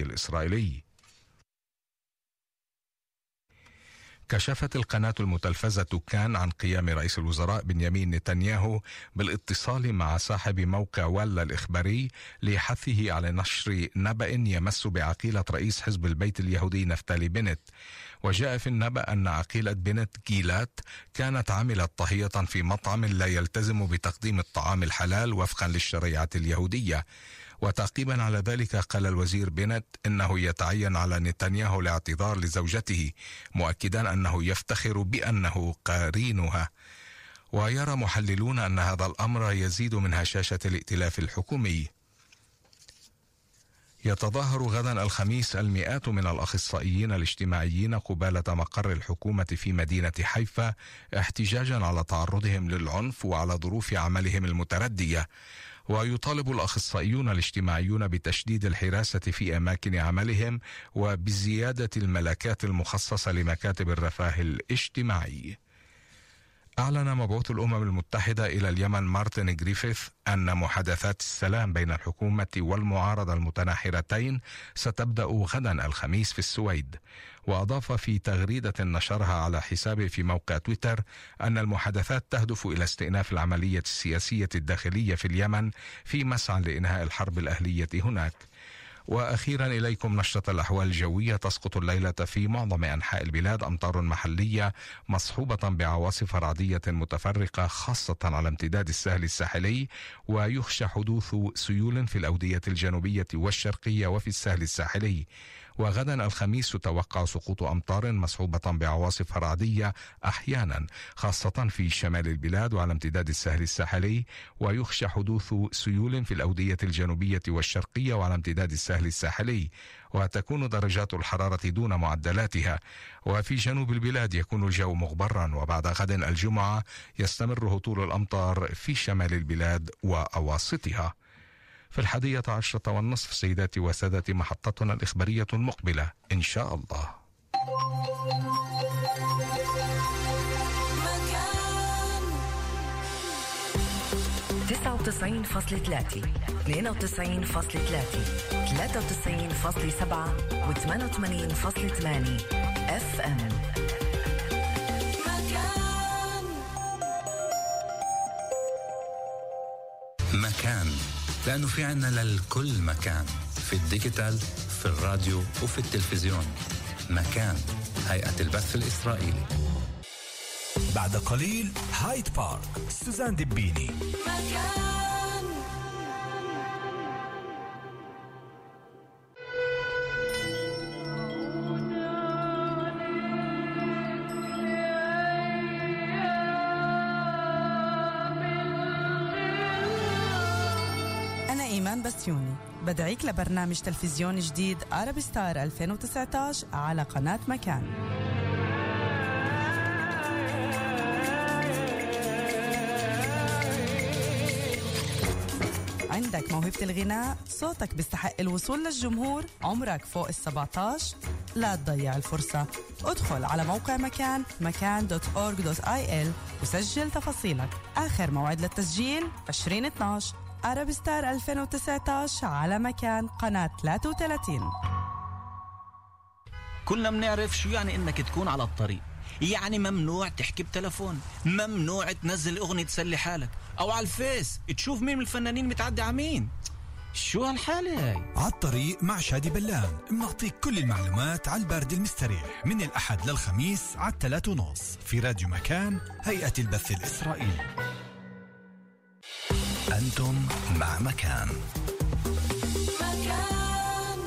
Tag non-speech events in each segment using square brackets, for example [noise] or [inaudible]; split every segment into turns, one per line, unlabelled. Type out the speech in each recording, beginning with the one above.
الإسرائيلي. كشفت القناة المتلفزة كان عن قيام رئيس الوزراء بنيامين نتنياهو بالاتصال مع صاحب موقع ولا الإخباري لحثه على نشر نبأ يمس بعقيلة رئيس حزب البيت اليهودي نفتالي بنت. وجاء في النبأ أن عقيلة بنت جيلات كانت عملت طهية في مطعم لا يلتزم بتقديم الطعام الحلال وفقا للشريعة اليهودية. وتعقيبا على ذلك قال الوزير بنت إنه يتعين على نتنياهو الاعتذار لزوجته مؤكدا أنه يفتخر بأنه قارينها ويرى محللون أن هذا الأمر يزيد من هشاشة الائتلاف الحكومي. يتظاهر غدا الخميس المئات من الأخصائيين الاجتماعيين قبالة مقر الحكومة في مدينة حيفا احتجاجا على تعرضهم للعنف وعلى ظروف عملهم المتردية. ويطالب الأخصائيون الاجتماعيون بتشديد الحراسة في أماكن عملهم وبزيادة الملكات المخصصة لمكاتب الرفاه الاجتماعي. أعلن مبعوث الأمم المتحدة إلى اليمن مارتن جريفيث أن محادثات السلام بين الحكومة والمعارضة المتناحرتين ستبدأ غدا الخميس في السويد. وأضاف في تغريدة نشرها على حسابه في موقع تويتر أن المحادثات تهدف إلى استئناف العملية السياسية الداخلية في اليمن في مسعى لإنهاء الحرب الأهلية هناك. وأخيرا إليكم نشرة الأحوال الجوية تسقط الليلة في معظم أنحاء البلاد أمطار محلية مصحوبة بعواصف رعدية متفرقة خاصة على امتداد السهل الساحلي ويخشى حدوث سيول في الأودية الجنوبية والشرقية وفي السهل الساحلي. وغدا الخميس تتوقع سقوط أمطار مصحوبة بعواصف رعدية أحيانا خاصة في شمال البلاد وعلى امتداد السهل الساحلي ويخشى حدوث سيول في الأودية الجنوبية والشرقية وعلى امتداد السهل الساحلي وتكون درجات الحرارة دون معدلاتها. وفي جنوب البلاد يكون الجو مغبرا وبعد غد الجمعة يستمر هطول الأمطار في شمال البلاد وأواسطها. في الحادية عشرة والنصف سيداتي وسادتي محطتنا الإخبارية المقبلة إن شاء الله.
تسعة وتسعين فاصلة ثلاثة اثنين وتسعين ثلاثة ثلاثة وتسعين سبعة وثمانية وثمانين ثمانية
FM لأنه في عنا للكل مكان في ال digital في الراديو وفي التلفزيون. مكان هيئة البث الإسرائيلي.
بعد قليل هايد بارك سوزان دبيني
مكان
إيمان بسيوني بدعيك لبرنامج تلفزيوني جديد عربي ستار 2019 على قناة مكان. عندك موهبة الغناء؟ صوتك بيستحق الوصول للجمهور عمرك فوق ال 17 لا تضيع الفرصة. ادخل على موقع مكان مكان.org.il وسجل تفاصيلك. آخر موعد للتسجيل 2012 عربي ستار 2019 على مكان قناة 33
كلنا بنعرف شو يعني إنك تكون على الطريق. يعني ممنوع تحكي بتلفون ممنوع تنزل أغنية تسلي حالك أو على ال Face تشوف مين من الفنانين متعدي على مين. شو هالحالة هاي؟
عالطريق مع شادي بلان بنعطيك كل المعلومات على البرد المستريح من الأحد للخميس على الثلاث ونص في راديو مكان هيئة البث الإسرائيلي.
أنتم مع مكان.
مكان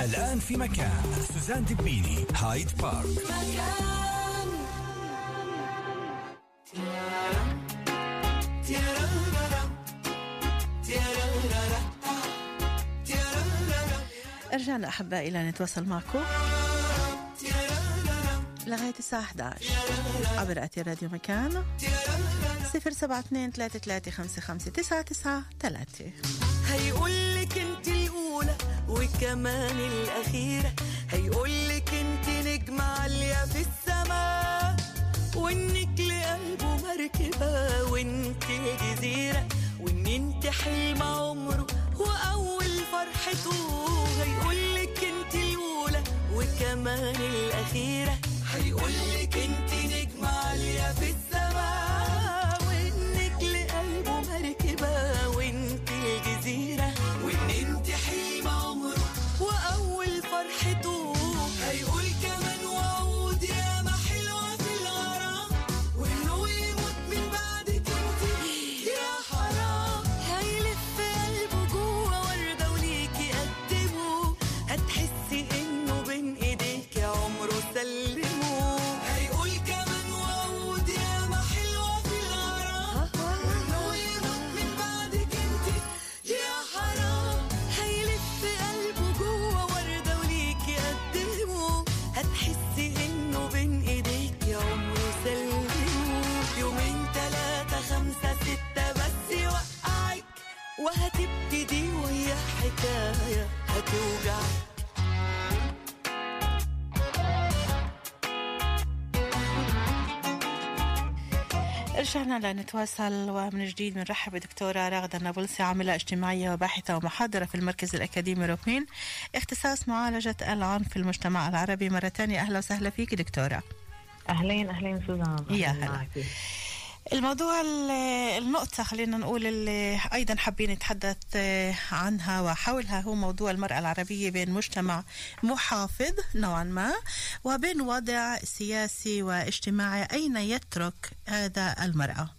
الآن في مكان. سوزان دبيني هايد بارك.
مكان
رجعنا أحبائي لنتواصل معكم. لغاية الساعة 11 عبر أثير راديو مكان 072
هيقولك انت الأولى وكمان الأخيرة. هيقول لك انت نجمة عالية في السماء. وإنك لقلبه مركبة وانت جزيرة. وإن انت حلم عمره وأول فرحته لك انت الأولى وكمان الأخيرة.
هيقولك انت نجمة عالية في السما رجعنا لنتواصل ومن جديد بنرحب بدكتورة راغدة النابلسي عاملة اجتماعية وباحثة ومحاضرة في المركز الأكاديمي روكمين اختصاص معالجة العنف في المجتمع العربي مرة تانية. أهلا وسهلا فيك دكتورة.
أهلين أهلين سوزان.
يا
أهلاً
هلا. الموضوع ال- النقطة خلينا نقول اللي أيضا حابين نتحدث آه، عنها وحولها هو موضوع المرأة العربية بين مجتمع محافظ نوعا ما وبين وضع سياسي واجتماعي أين يترك هذا المرأة.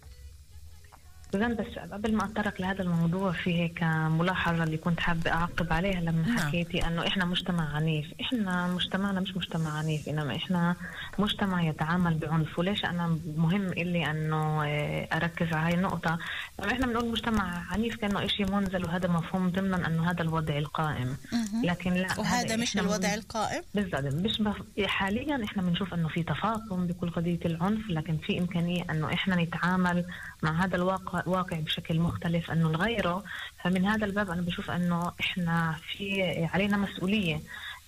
سوزان بس قبل ما أتطرق لهذا الموضوع في هيك ملاحظة اللي كنت حابة أعقب عليها لما
نعم.
حكيتي إنه إحنا مجتمع عنيف، إحنا مجتمعنا مش مجتمع عنيف إنما إحنا مجتمع يتعامل بعنف، وليش أنا مهم إلي إنه آه، أركز على هاي النقطة؟ لما إحنا بنقول مجتمع عنيف كأنه شيء منزل وهذا مفهوم ضمنا إنه هذا الوضع القائم، لكن لا
وهذا
هذا
مش الوضع القائم؟
بالضبط. مش بف... حاليا إحنا بنشوف إنه في تفاقم بكل قضية العنف لكن في إمكانية إنه إحنا نتعامل مع هذا الواقع واقع بشكل مختلف أنه نغيره فمن هذا الباب أنا بشوف أنه إحنا في علينا مسؤولية.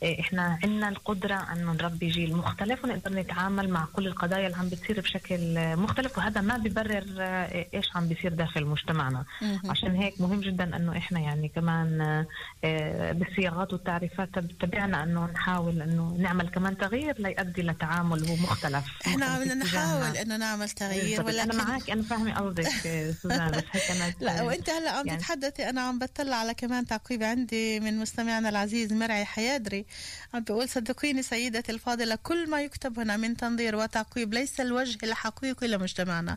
إحنا عندنا القدرة انه نربي جيل مختلف ونقدر نتعامل مع كل القضايا اللي عم بتصير بشكل مختلف وهذا ما ببرر آه، إيش عم بيصير داخل مجتمعنا. عشان هيك مهم جدا إنه إحنا يعني كمان آه، بالصياغات والتعريفات تب- تبعنا إنه نحاول إنه نعمل كمان تغيير ليؤدي لتعامل هو مختلف
إحنا عم نحاول. إنه نعمل تغيير
بالضبط. أنا
ولكن
معك أنا فاهمة قصدك [laughs] سوزان بس هيك أنا
لا وأنت هلأ عم
يعني-
تتحدثي أنا عم بطلع على كمان تعقيب عندي من مستمعنا العزيز مرعي حيادري بيقول صدقيني سيدتي الفاضلة كل ما يكتب هنا من تنظير وتعقيب ليس الوجه الحقيقي لمجتمعنا.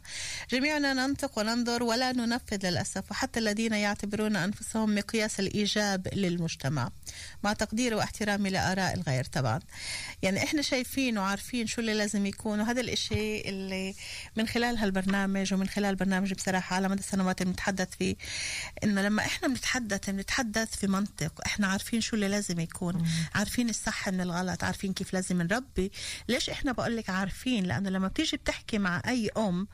جميعنا ننطق وننظر ولا ننفذ للأسف وحتى الذين يعتبرون أنفسهم مقياس الإيجاب للمجتمع. مع تقديري واحترامي لآراء الغير طبعا. يعني إحنا شايفين وعارفين شو اللي لازم يكون وهذا الإشي اللي من خلال هالبرنامج ومن خلال برنامج بصراحة على مدى السنوات اللي بنتحدث فيه إنه لما إحنا بنتحدث بنتحدث في منطق إحنا عارفين شو اللي لازم يكون. عارفين الصح من الغلط عارفين كيف لازم نربي. ليش إحنا بقول لك عارفين؟ لأنه لما بتيجي بتحكي مع أي أم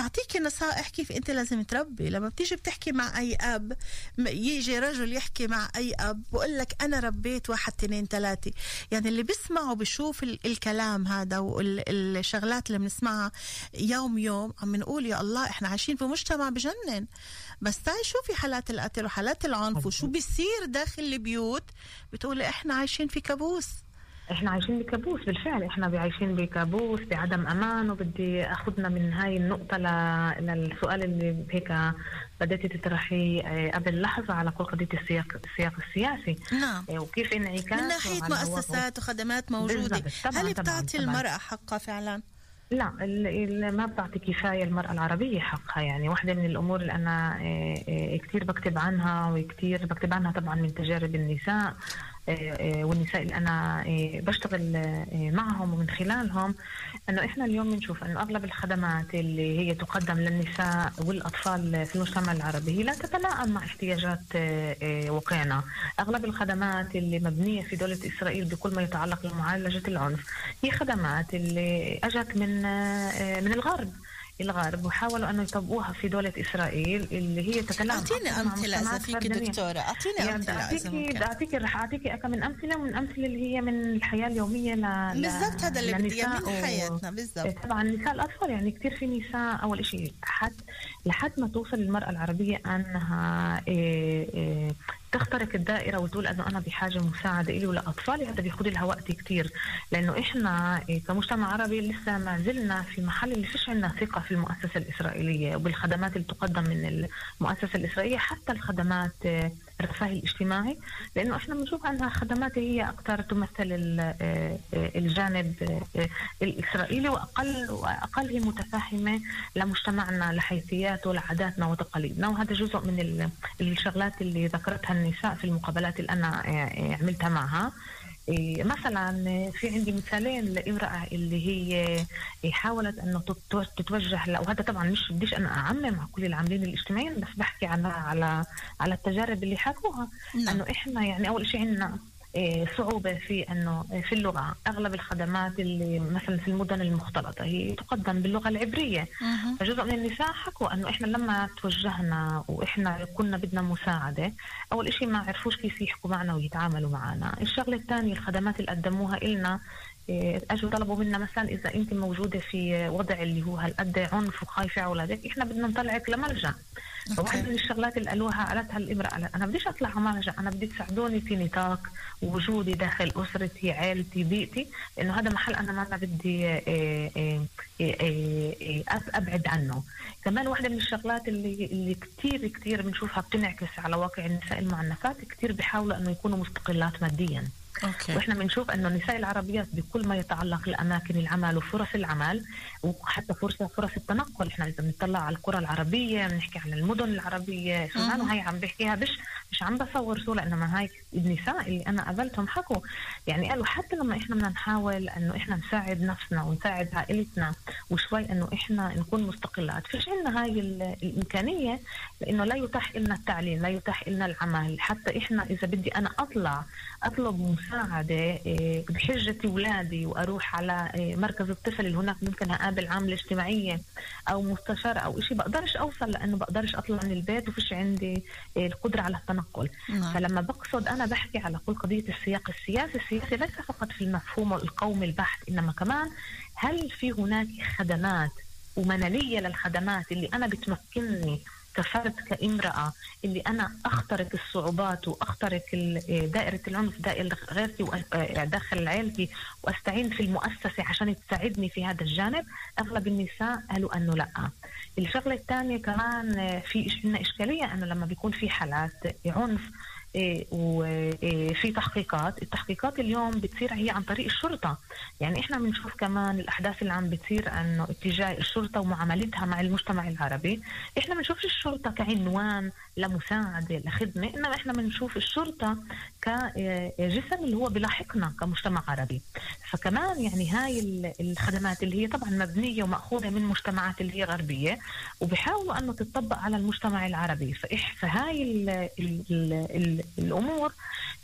تعطيكي نصائح كيف أنت لازم تربي. لما بتيجي بتحكي مع أي أب يجي رجل يحكي مع أي أب بقول لك أنا ربيت واحد اثنين ثلاثة. يعني اللي بيسمع وبيشوف ال- الكلام هذا والشغلات اللي بنسمعها يوم يوم عم نقول يا الله إحنا عايشين في مجتمع بجنن. بس تعي شوفي حالات القتل وحالات العنف وشو بيصير داخل البيوت. بتقولي إحنا عايشين في كابوس.
إحنا عايشين بكابوس بالفعل إحنا عايشين بكابوس بعدم أمان وبدي أخذنا من هاي النقطة ل... للسؤال اللي هيك بدأتي تطرحي آه، قبل لحظة على كل قضية السياق السياق السياسي.
نعم.
آه، وكيف انعكاس
من ناحية مؤسسات وخدمات
موجودة
هل
طبعاً،
بتعطي
طبعاً.
المرأة حقها فعلا؟
لا ما بتعطي كفاية المرأة العربية حقها يعني واحدة من الأمور اللي أنا آه، كثير بكتب عنها وكثير بكتب عنها طبعا من تجارب النساء. والنساء اللي أنا آه، بشتغل آه، معهم ومن خلالهم إنه إحنا اليوم بنشوف إنه أغلب الخدمات اللي هي تقدم للنساء والأطفال في المجتمع العربي هي لا تتلائم مع احتياجات آه، آه، واقعنا أغلب الخدمات اللي مبنية في دولة إسرائيل بكل ما يتعلق بمعالجة العنف هي خدمات اللي أجت من آه، من الغرب. الغرب وحاولوا انه يطبقوها في دولة إسرائيل اللي هي تتلائم
أعطيني إذا
مجتمعات
فيك. دكتورة أعطيني
يعني
أمثلة إذا
اعطيكي
ممكن
أعطيكي رح أعطيكي كم من أمثلة من الامثله اللي هي من الحياة اليومية ل
بالضبط هذا اللي بدي إياه من حياتنا بالضبط
طبعا نساء الأطفال يعني كثير في نساء أول شيء حد لحد ما توصل المراه العربية أنها إيه إيه تخترق الدائرة وتقول أنه أنا بحاجة مساعدة إلي ولاطفالي هذا بياخذ لها وقت كثير لأنه إحنا إيه كمجتمع عربي لسه ما زلنا في محل اللي فيش عندنا ثقة في المؤسسة الإسرائيلية وبالخدمات اللي تقدم من المؤسسة الإسرائيلية حتى الخدمات إيه الرفاه الاجتماعي لأنه إحنا بنشوف انها خدمات هي أكثر تمثل آه، آه، الجانب آه، الإسرائيلي وأقل وأقل هي متفهمه لمجتمعنا لحيثياته لعاداتنا وتقاليدنا. وهذا جزء من ال- الشغلات اللي ذكرتها النساء في المقابلات اللي أنا عملتها معها. مثلا في عندي مثالين لامرأة اللي هي إيه، حاولت إنه تت- تتوجه وهذا طبعا مش بديش أنا أعمم على كل العاملين الاجتماعيين بس بحكي على على على التجارب اللي حكوها
نعم.
إنه إحنا يعني أول شيء عندنا آه، صعوبة في أنه في اللغة. أغلب الخدمات اللي مثلا في المدن المختلطة هي تقدم باللغة العبرية. فجزء من النساء حكوا أنه إحنا لما توجهنا وإحنا كنا بدنا مساعدة أول إشي ما عرفوش كيف يحكوا معنا ويتعاملوا معنا. الشغلة الثانية الخدمات اللي قدموها إلنا إيه، اجوا طلبوا منا مثلا إذا أنت موجودة في وضع اللي هو هالقد عنف وخايفة على اولادك إحنا بدنا نطلعك لملجا فواحدة من الشغلات اللي قالوها قالتها الامرأة أنا بديش أطلع على ملجأ أنا بدي تساعدوني في نطاق وجودي داخل أسرتي عائلتي بيئتي لأنه هذا محل أنا ما أنا بدي إيه، إيه، إيه، إيه، إيه، أبعد عنه. كمان واحدة من الشغلات اللي اللي كثير كثير بنشوفها بتنعكس على واقع النساء المعنفات كثير بيحاولوا أنه يكونوا مستقلات ماديا.
أوكي.
وإحنا بنشوف إنه النساء العربيات بكل ما يتعلق لأماكن العمل وفرص العمل وحتى فرصه فرص التنقل. إحنا إذا بنطلع على القرى العربية بنحكي على المدن العربية. سوزان وهي عم بحكيها. مش مش عم بصور صورة إنما هاي النساء اللي أنا قابلتهم حكوا. يعني قالوا حتى لما إحنا بدنا نحاول إنه إحنا نساعد نفسنا ونساعد عائلتنا وشوي إنه إحنا نكون مستقلات فيش عندنا هاي ال- الإمكانية لإنه لا يتاح لنا التعليم لا يتاح لنا العمل. حتى إحنا إذا بدي أنا أطلع أطلب مساعدة إيه، بحجة اولادي وأروح على إيه، مركز الطفل اللي هناك ممكن اقابل عامله اجتماعيه أو مستشار أو شيء بقدرش أوصل لأنه بقدرش أطلع من البيت وفيش عندي القدرة على التنقل
نعم.
فلما بقصد أنا بحكي على كل قضية السياق السياسي السياسي ليس فقط في المفهوم القومي البحت إنما كمان هل في هناك خدمات ومنالية للخدمات اللي أنا بتمكنني كفرد كامرأة اللي أنا أخترق الصعوبات وأخترق دائرة العنف دائرة غيرتي وأ- داخل عائلتي وأستعين في المؤسسة عشان تساعدني في هذا الجانب أغلب النساء قالوا أنه لأ. الشغلة الثانية كمان آه، في عندنا إشكالية أنه لما بيكون في حالات عنف وفي تحقيقات. التحقيقات اليوم بتصير هي عن طريق الشرطة. يعني إحنا بنشوف كمان الأحداث اللي عم بتصير أنه اتجاه الشرطة ومعاملتها مع المجتمع العربي. إحنا بنشوفش الشرطة كعنوان لمساعدة لخدمة. إنما إحنا بنشوف الشرطة كجسم اللي هو بلاحقنا كمجتمع عربي. فكمان يعني هاي ال- الخدمات اللي هي طبعا مبنية ومأخوذة من مجتمعات اللي هي غربية وبيحاولوا أنه تطبق على المجتمع العربي. فإح فهاي ال ال ال ال الأمور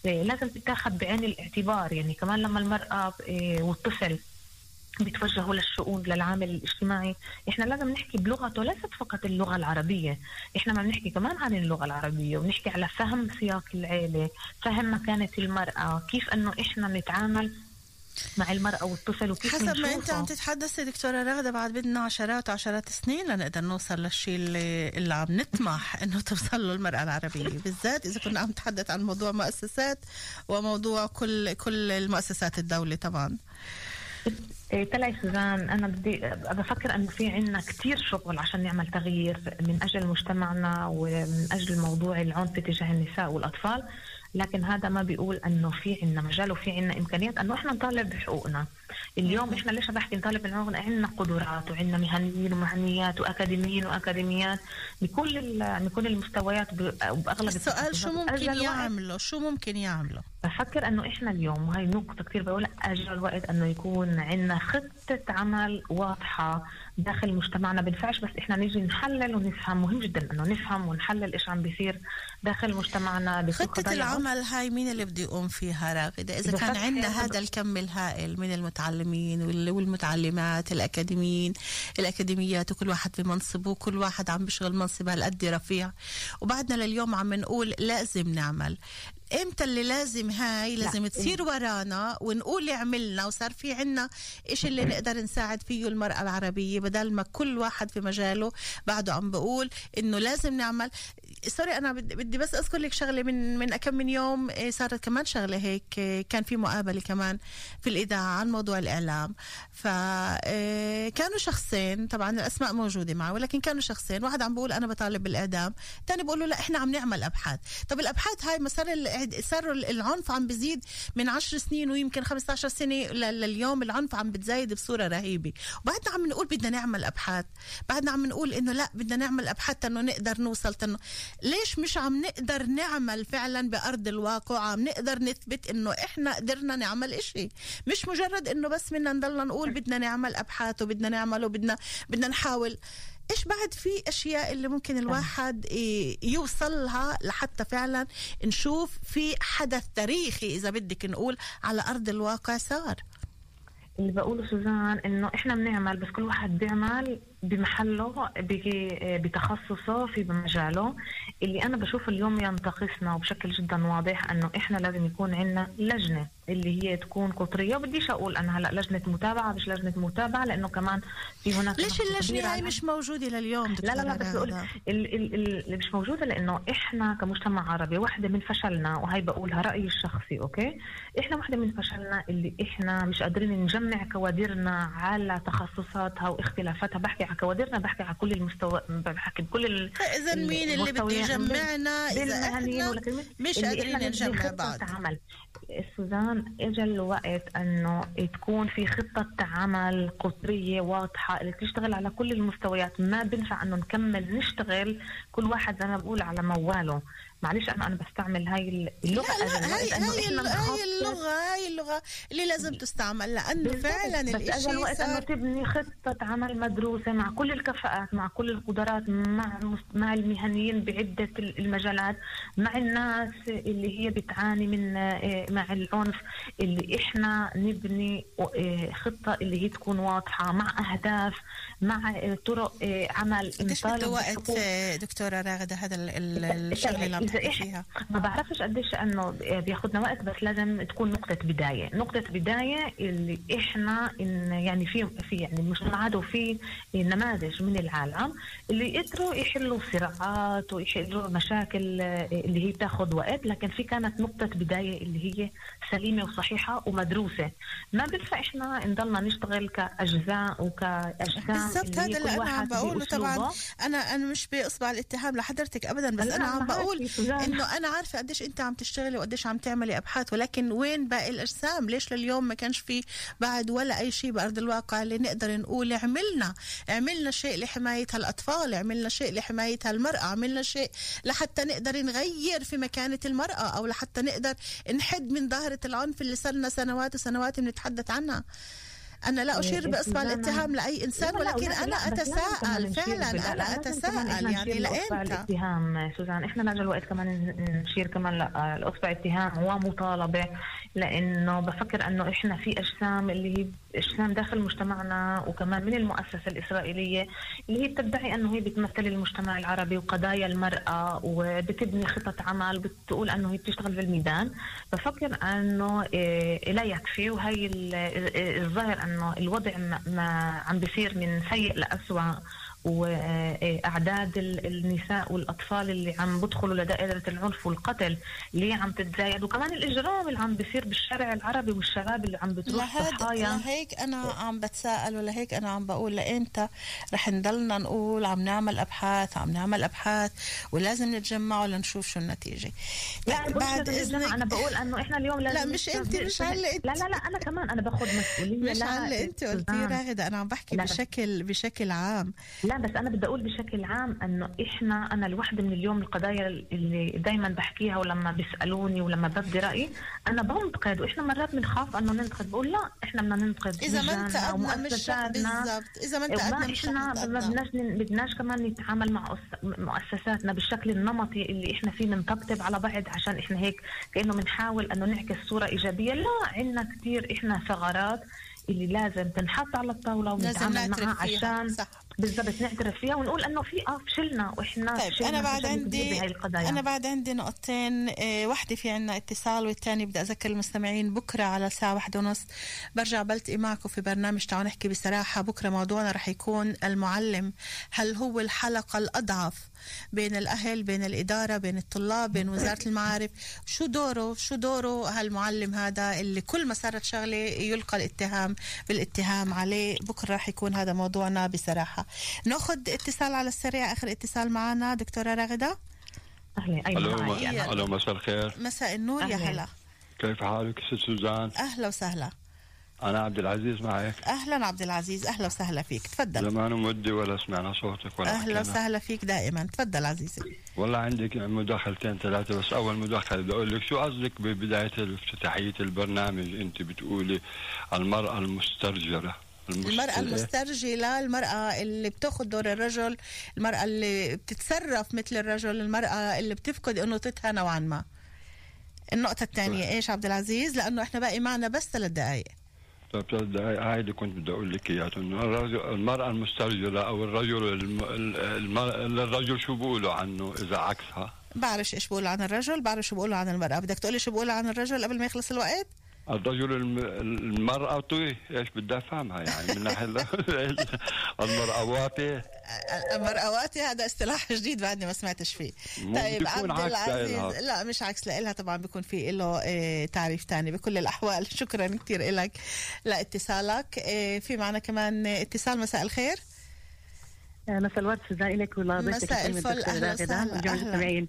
آه، لازم تتاخذ بعين الاعتبار. يعني كمان لما المرأة آه، والطفل بيتوجهوا للشؤون للعامل الاجتماعي إحنا لازم نحكي بلغته ليست فقط اللغة العربية. إحنا ما بنحكي كمان عن اللغة العربية وبنحكي على فهم سياق العيلة فهم مكانة المرأة كيف إنه إحنا نتعامل مع المرأة والطفل وكيف
حسب ما انت
منشوفه.
عم تتحدثي دكتورة رغدة بعد بدنا عشرات وعشرات السنين لنقدر نوصل للشيء اللي, اللي عم نطمح [laughs] إنه توصل له المرأة العربية. بالذات إذا كنا عم نتحدث عن موضوع مؤسسات وموضوع كل كل المؤسسات الدولة طبعا.
إيه، طلعي سوزان أنا بدي بفكر إنه في عنا كثير شغل عشان نعمل تغيير من أجل مجتمعنا ومن أجل موضوع العنف تجاه النساء والأطفال. لكن هذا ما بيقول إنه في عنا مجال وفي عنا إمكانيات إنه إحنا نطالب بحقوقنا. اليوم إحنا ليش بحكي نطالب بحقوقنا عنا قدرات وعنا مهنيين ومهنيات وأكاديميين وأكاديميات. بكل بكل المستويات ب- وباغلب
السؤال شو. ممكن يعملوا؟ شو ممكن يعملوا؟
بفكر أنه إحنا اليوم وهي نقطة كثير بقول أجل الوقت أنه يكون عندنا خطة عمل واضحة داخل مجتمعنا. بنفعش بس إحنا نيجي نحلل ونفهم مهم جدا أنه نفهم ونحلل إيش عم بيصير داخل مجتمعنا قضايا
العمل هاي مين اللي بده يقوم فيها راغدة إذا كان عندنا هذا الكم الهائل من المتعلمين وال- والمتعلمات الأكاديميين الأكاديميات وكل واحد بمنصبه وكل واحد عم بيشغل منصب هالقد رفيع. وبعدنا لليوم عم نقول لازم نعمل. إمتى اللي لازم هاي لازم
لا.
تصير ورانا ونقول عملنا وصار في عنا إيش اللي نقدر نساعد فيه المرأة العربية بدل ما كل واحد في مجاله بعده عم بقول إنه لازم نعمل. سوري أنا بدي بس أذكر لك شغلة من من كم من يوم إيه، صارت كمان شغلة هيك إيه، كان في مقابلة كمان في الإذاعة عن موضوع الإعلام. فكانوا شخصين طبعا الأسماء موجودة معه ولكن كانوا شخصين. واحد عم بقول أنا بطالب بالإعدام ثاني بقول له لا إحنا عم نعمل أبحاث. طب الأبحاث هاي ما صار ال- صار العنف عم بزيد من 10 سنين ويمكن 15 سنة لليوم العنف عم بتزايد بصورة رهيبة. وبعدنا عم نقول بدنا نعمل أبحاث. بعدنا عم نقول إنه لا بدنا نعمل أبحاث انه نقدر نوصل تنو. ليش مش عم نقدر نعمل فعلا بأرض الواقع؟ عم نقدر نثبت إنه إحنا قدرنا نعمل إشي. مش مجرد إنه بس بدنا نضلنا نقول بدنا نعمل أبحاث وبدنا نعمل وبدنا بدنا نحاول. إيش بعد في أشياء اللي ممكن الواحد يوصلها لحتى فعلا نشوف في حدث تاريخي إذا بدك نقول على أرض الواقع صار؟
اللي بقوله سوزان إنه إحنا بنعمل بس كل واحد بيعمل بمحله بي- بتخصصه في مجاله. اللي أنا بشوف اليوم ينتقصنا وبشكل جدا واضح إنه إحنا لازم يكون عندنا لجنة اللي هي تكون قطرية. وبديش أقول أنا هلأ لجنة متابعة مش لجنة متابعة لأنه كمان في هناك
ليش اللجنة هاي مش موجودة لليوم
لا لا لا بس بقول اللي مش موجودة لأنه إحنا كمجتمع عربي واحدة من فشلنا وهي بقولها رأيي الشخصي okay؟ إحنا واحدة من فشلنا اللي إحنا مش قادرين نجمع كوادرنا على تخصصاتها واختلافاتها. بحكي كوادرنا بحكي على كل المستوى بحكي بكل ال...
فإذا مين اللي بده يجمعنا؟ إذا
إحنا
مش قادرين نجمع بعض.
عمل. سوزان اجى الوقت إنه تكون في خطة عمل قطرية واضحة اللي تشتغل على كل المستويات. ما بنفع إنه نكمل نشتغل. كل واحد زي ما بقول على مواله. معلش أنا أنا بستعمل هاي اللغة
لا لا هاي هاي هاي اللغة هاي اللغة اللي لازم تستعمل
لأنه.
فعلا
بس اجى
الإشي
الوقت
إنه
تبني خطة عمل مدروسة مع كل الكفاءات مع كل القدرات مع مع المهنيين بعدة ال- المجالات مع الناس اللي هي بتعاني من آه، مع العنف اللي إحنا نبني آه، خطة اللي هي تكون واضحة مع أهداف مع آه، طرق عمل
قديش بده وقت دكتورة راغدة هذا ال-
إح-
فيها.
ما بعرفش قديش إنه بياخذنا وقت بس لازم تكون نقطة بداية، نقطة بداية اللي إحنا إن يعني في في يعني مجتمعات وفي نماذج من العالم اللي قدروا يحلوا صراعات ويحلوا مشاكل آه، اللي هي بتاخذ وقت، لكن في كانت نقطة بداية اللي هي سليمة وصحيحة ومدروسة، ما بينفع إحنا نضلنا نشتغل كأجزاء وكأجسام
بالضبط هذا اللي
أنا
عم بقوله طبعا. أنا أنا مش بإصبع الاتهام لحضرتك ابدا بس أنا عم بقول. إنه أنا عارفة قديش أنت عم تشتغلي وقديش عم تعملي أبحاث ولكن وين باقي الأجسام؟ ليش لليوم ما كانش في بعد ولا أي شيء بأرض الواقع اللي نقدر نقول عملنا؟ عملنا شيء لحماية هالاطفال عملنا شيء لحماية هالمراه عملنا شيء لحتى نقدر نغير في مكانة المرأة أو لحتى نقدر نحد من ظاهرة العنف اللي صار لنا سنوات وسنوات بنتحدث عنها. أنا لا أشير
إيه،
باصبع
سوزانا.
الاتهام لأي إنسان
لا، لا،
ولكن
لازم
أتساءل
نشير
فعلا
لازم
أتساءل
إحنا
يعني
لأصبع
لامتى
الاتهام سوزان إحنا لاجل الوقت كمان نشير كمان ل- لاصبع اتهام ومطالبة لأنه بفكر أنه إحنا في أجسام اللي هي اجسام داخل مجتمعنا وكمان من المؤسسة الإسرائيلية اللي هي بتدعي أنه هي بتمثل المجتمع العربي وقضايا المرأة وبتبني خطط عمل بتقول أنه هي بتشتغل في الميدان بفكر أنه إيه، لا يكفي. وهي ال- إيه، الظاهر أنه الوضع ما عم بيصير من سيء لأسوأ. وأعداد ال- النساء والأطفال اللي عم بدخلوا لدائرة العنف والقتل اللي عم تتزايد وكمان الإجرام اللي عم بيصير بالشارع العربي والشباب اللي عم بتروح ضحايا
لهيك أنا عم بتساءل ولهيك أنا عم بقول لإمتى رح نضلنا نقول عم نعمل أبحاث عم نعمل أبحاث ولازم نتجمع لنشوف شو النتيجة
لا
بعد اذنك
أنا بقول إنه إحنا اليوم لازم
لا، مش أنت، مش أنت.
لا لا لا أنا كمان أنا باخذ مسؤولية
مش
لا
على اللي انت قلتيه
سوزان.
راغده أنا عم بحكي
لا.
بشكل بشكل عام
لا بس أنا بدي أقول بشكل عام إنه إحنا أنا الوحدة من اليوم القضايا اللي دائما بحكيها ولما بيسألوني ولما ببدي رايي أنا بنتقد وإحنا مرات بنخاف إنه ننتقد. بقول لا إحنا بدنا ننتقد
إذا ما انتقدنا مش. بالضبط. إذا ما انتقدنا مش
إحنا ما بدناش بدناش كمان نتعامل مع مؤسساتنا بالشكل النمطي اللي إحنا فيه بنطبطب على بعض عشان إحنا هيك كأنه بنحاول إنه نعكس صورة إيجابية. لا عندنا كثير إحنا ثغرات اللي لازم تنحط على
الطاولة
ونتعامل معها عشان
صح.
بالضبط نعترف فيها ونقول إنه في آه فشلنا وإحنا
طيب
فشلنا
أنا بعد عندي أنا بعد عندي نقطتين إيه واحدة في عنا اتصال والثاني بدي أذكر المستمعين بكرة على الساعة واحدة ونص. برجع بلتقي معكم في برنامج تعالوا نحكي بصراحة. بكرة موضوعنا رح يكون المعلم هل هو الحلقة الأضعف بين الأهل بين الإدارة بين الطلاب بين وزارة المعارف. شو دوره؟ شو دوره هالمعلم هذا اللي كل ما صارت شغلة يلقى الاتهام بالاتهام عليه. بكرة رح يكون هذا موضوعنا بصراحة. ناخذ اتصال على السريع آخر اتصال معنا.
دكتورة
راغدة؟
أهلا
أيوه.
ألو مساء الخير.
مساء النور يا. هلا.
كيف حالك ست سوزان؟
أهلا وسهلا.
أنا عبد العزيز معك
أهلا عبد العزيز أهلا وسهلا فيك. تفضل.
زمان مودي ولا سمعنا صوتك ولا حكينا.
وسهلا فيك دائما. تفضل عزيزي.
والله عندك مداخلتين ثلاثة بس أول مداخلة بدي أقول لك شو قصدك ببداية افتتاحية البرنامج أنت بتقولي المرأة المسترجرة
المرأة المسترجلة. المرأة اللي بتاخد دور الرجل المرأة اللي بتتصرف مثل الرجل المرأة اللي بتفقد انوثتها نوعا ما. النقطة الثانية إيش عبد العزيز؟ لأنه إحنا باقي معنا بس ثلاث دقائق
هاي كنت بدي أقول لك اياها إنه المرأة المسترجلة أو الرجل الم... الرجل شو بيقولوا عنه إذا عكسها؟
بعرف إيش بقولوا عن الرجل بعرف شو بقولوا عن المرأة. بدك تقولي شو بقولوا عن الرجل قبل ما يخلص الوقت؟
الرجل الم... المرأة إيش بدي افهمها يعني؟ من ناحية [laughs] المرأة واطية
المرأة وقتي هذا اصطلاح جديد بعدني ما سمعتش فيه. طيب عبد العزيز. لا مش عكس لإلها طبعا بيكون في له آه، تعريف تاني. بكل الأحوال شكرا كثير لك لإتصالك. آه، في معنا كمان اتصال مساء الخير.
مساء الورد سوزان لك ولضيفتك
مساء الفل،
راغدة
وسهلا،
وجميع
أهلا.
المستمعين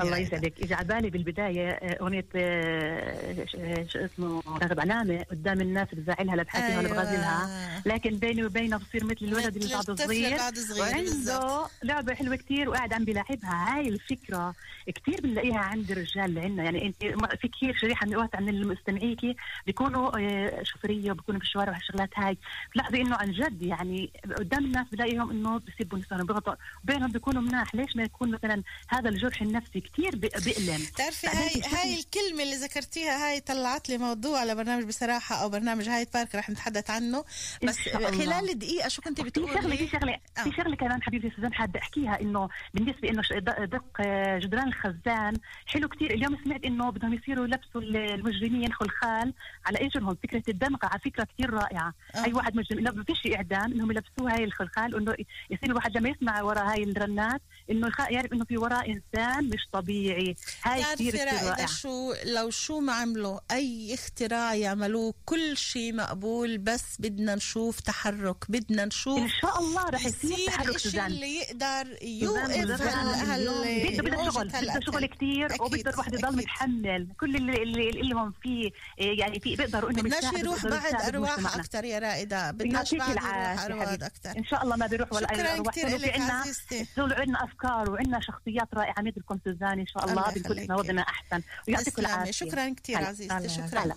الله. يسعدك اجى على بالي بالبداية آه، أغنية آه، شو اسمه راغب علامة قدام الناس بزعلها لا بحكيها ولا. بغازلها لكن بيني وبينها بصير مثل الولد اللي بعده صغير وعنده. لعبة حلوة كتير وقاعد عم بيلاعبها هاي الفكرة كتير بنلاقيها عند الرجال اللي عندنا يعني أنت في كثير شريحة من الوقت عن المستمعيكي بيكونوا آه، شوفريه وبيكونوا بالشوارع وهالشغلات هاي بتلاحظي إنه عن جد يعني قدام الناس بلاقيهم إنه بيسبوا نسوانهم بيغطوا بينهم بيكونوا مناح. ليش ما يكون مثلا هذا الجرح النفسي كتير بي- بيألم بعدين
هاي هاي الكلمة اللي ذكرتيها هاي طلعت لي موضوع على برنامج بصراحة أو برنامج هاي بارك رح نتحدث عنه. بس. خلال دقيقة شو كنت
في شغلة في
بتقولي؟
شغلة في شغلة كمان حبيبتي سوزان حابة أحكيها إنه بالنسبة إنه دق آه، جدران الخزان حلو كتير. اليوم سمعت إنه بدهم يصيروا يلبسوا ال- المجرمين الخلخال على اجرهم فكرة الدمغه على فكرة كتير رائعة.
آه.
أي واحد مجرم إنه ما فيش إعدام إنهم يلبسوها هاي الخلخال انه يصير الواحد لما يسمع ورا هاي الرنات إنه يعرف إنه في وراء إنسان مش طبيعي هاي
رائدة
رائعة
شو لو شو ما عملوا أي اختراع يعملوه كل شيء مقبول بس بدنا نشوف تحرك بدنا نشوف
إن شاء الله رح يصير تحرك
الشيء اللي يقدر يوقف هال
بده بده شغل بده. شغل كثير وبده الواحد يضل. متحمل كل اللي اللي, اللي لهم فيه يعني في بيقدروا انهم
بدناش يروح بعد
مجتمعنا.
أكثر يا رائدة بدناش بعد يروح
حبيبتي.
أكثر
إن شاء الله ما بيروح ولا لأنه
إلك
في
عزيزتي.
عندنا أفكار وعندنا شخصيات رائعة مثلكم سوزان إن شاء الله بنكون
إحنا.
وضعنا أحسن ويعطيكم. العافية
شكرا كثير عزيزتي شكرا
هلا.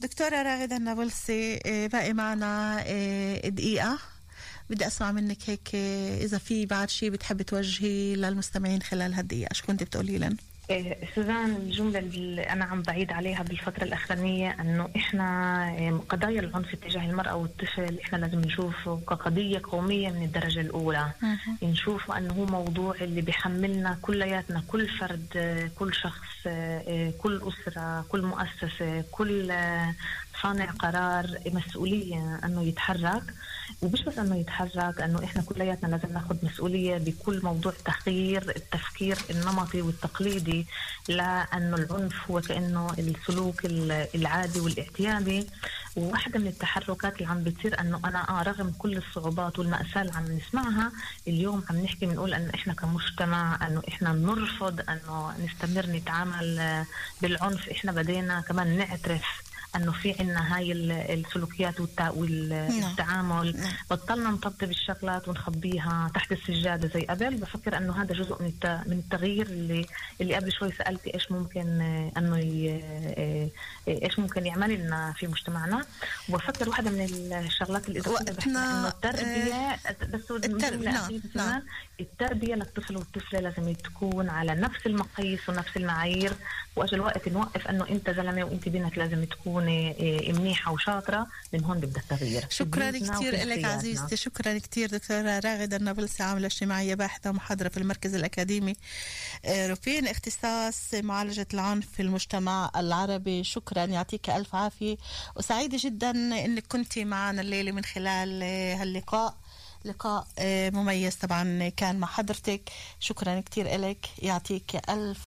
دكتورة راغدة النابلسي آه، باقي معنا آه، دقيقة بدي أسمع منك هيك آه، إذا في بعد شيء بتحبي توجهي للمستمعين خلال هالدقيقة شو كنت بتقولي لهم؟
إيه، سوزان الجملة اللي أنا عم بعيد عليها بالفترة الأخرانية أنه إحنا إيه، قضايا العنف تجاه المرأة والطفل إحنا لازم نشوفه كقضية قومية من الدرجة الأولى. نشوفه أنه هو موضوع اللي بيحملنا كلياتنا كل فرد كل شخص آه، كل أسرة كل مؤسسة كل صانع قرار مسؤولية أنه يتحرك ومش بس أنه يتحرك أنه إحنا كلياتنا لازم ناخذ مسؤولية بكل موضوع تغيير التفكير النمطي والتقليدي لأنه العنف هو كأنه السلوك ال- العادي والاعتيادي. وواحدة من التحركات اللي عم بتصير أنه أنا آه رغم كل الصعوبات والمأساة اللي عم نسمعها اليوم عم نحكي بنقول أنه إحنا كمجتمع أنه إحنا نرفض أنه نستمر نتعامل بالعنف. إحنا بدينا كمان نعترف أنه في عنا هاي ال- السلوكيات والتع... والتعامل بطلنا نطبطب الشغلات ونخبيها تحت السجادة زي قبل بفكر أنه هذا جزء من. من التغيير اللي اللي قبل شوي سألتي إيش ممكن آه، أنه. آه، آه، إيش ممكن يعمل لنا في مجتمعنا وبفكر واحدة من الشغلات اللي
وقتنا،
إنه التربيه بس
التر-
جملة
نعم، نعم.
التربية للطفل والطفلة لازم تكون على نفس المقاييس ونفس المعايير واجل وقت نوقف إنه أنت زلمة وأنت بنت لازم تكوني إيه، منيحة وشاطرة من هون بيبدا التغيير
شكرا كثير لك. عزيزتي شكرا كثير دكتورة راغدة النابلسي عاملة اجتماعية باحثة ومحاضرة في المركز الأكاديمي. آه، روبين اختصاص معالجة العنف في المجتمع العربي. شكرا يعطيك ألف عافية. وسعيدة جدا أنك كنت معنا الليلة من خلال آه، هاللقاء. لقاء مميز طبعا كان مع حضرتك. شكرا كثير لك يعطيك ألف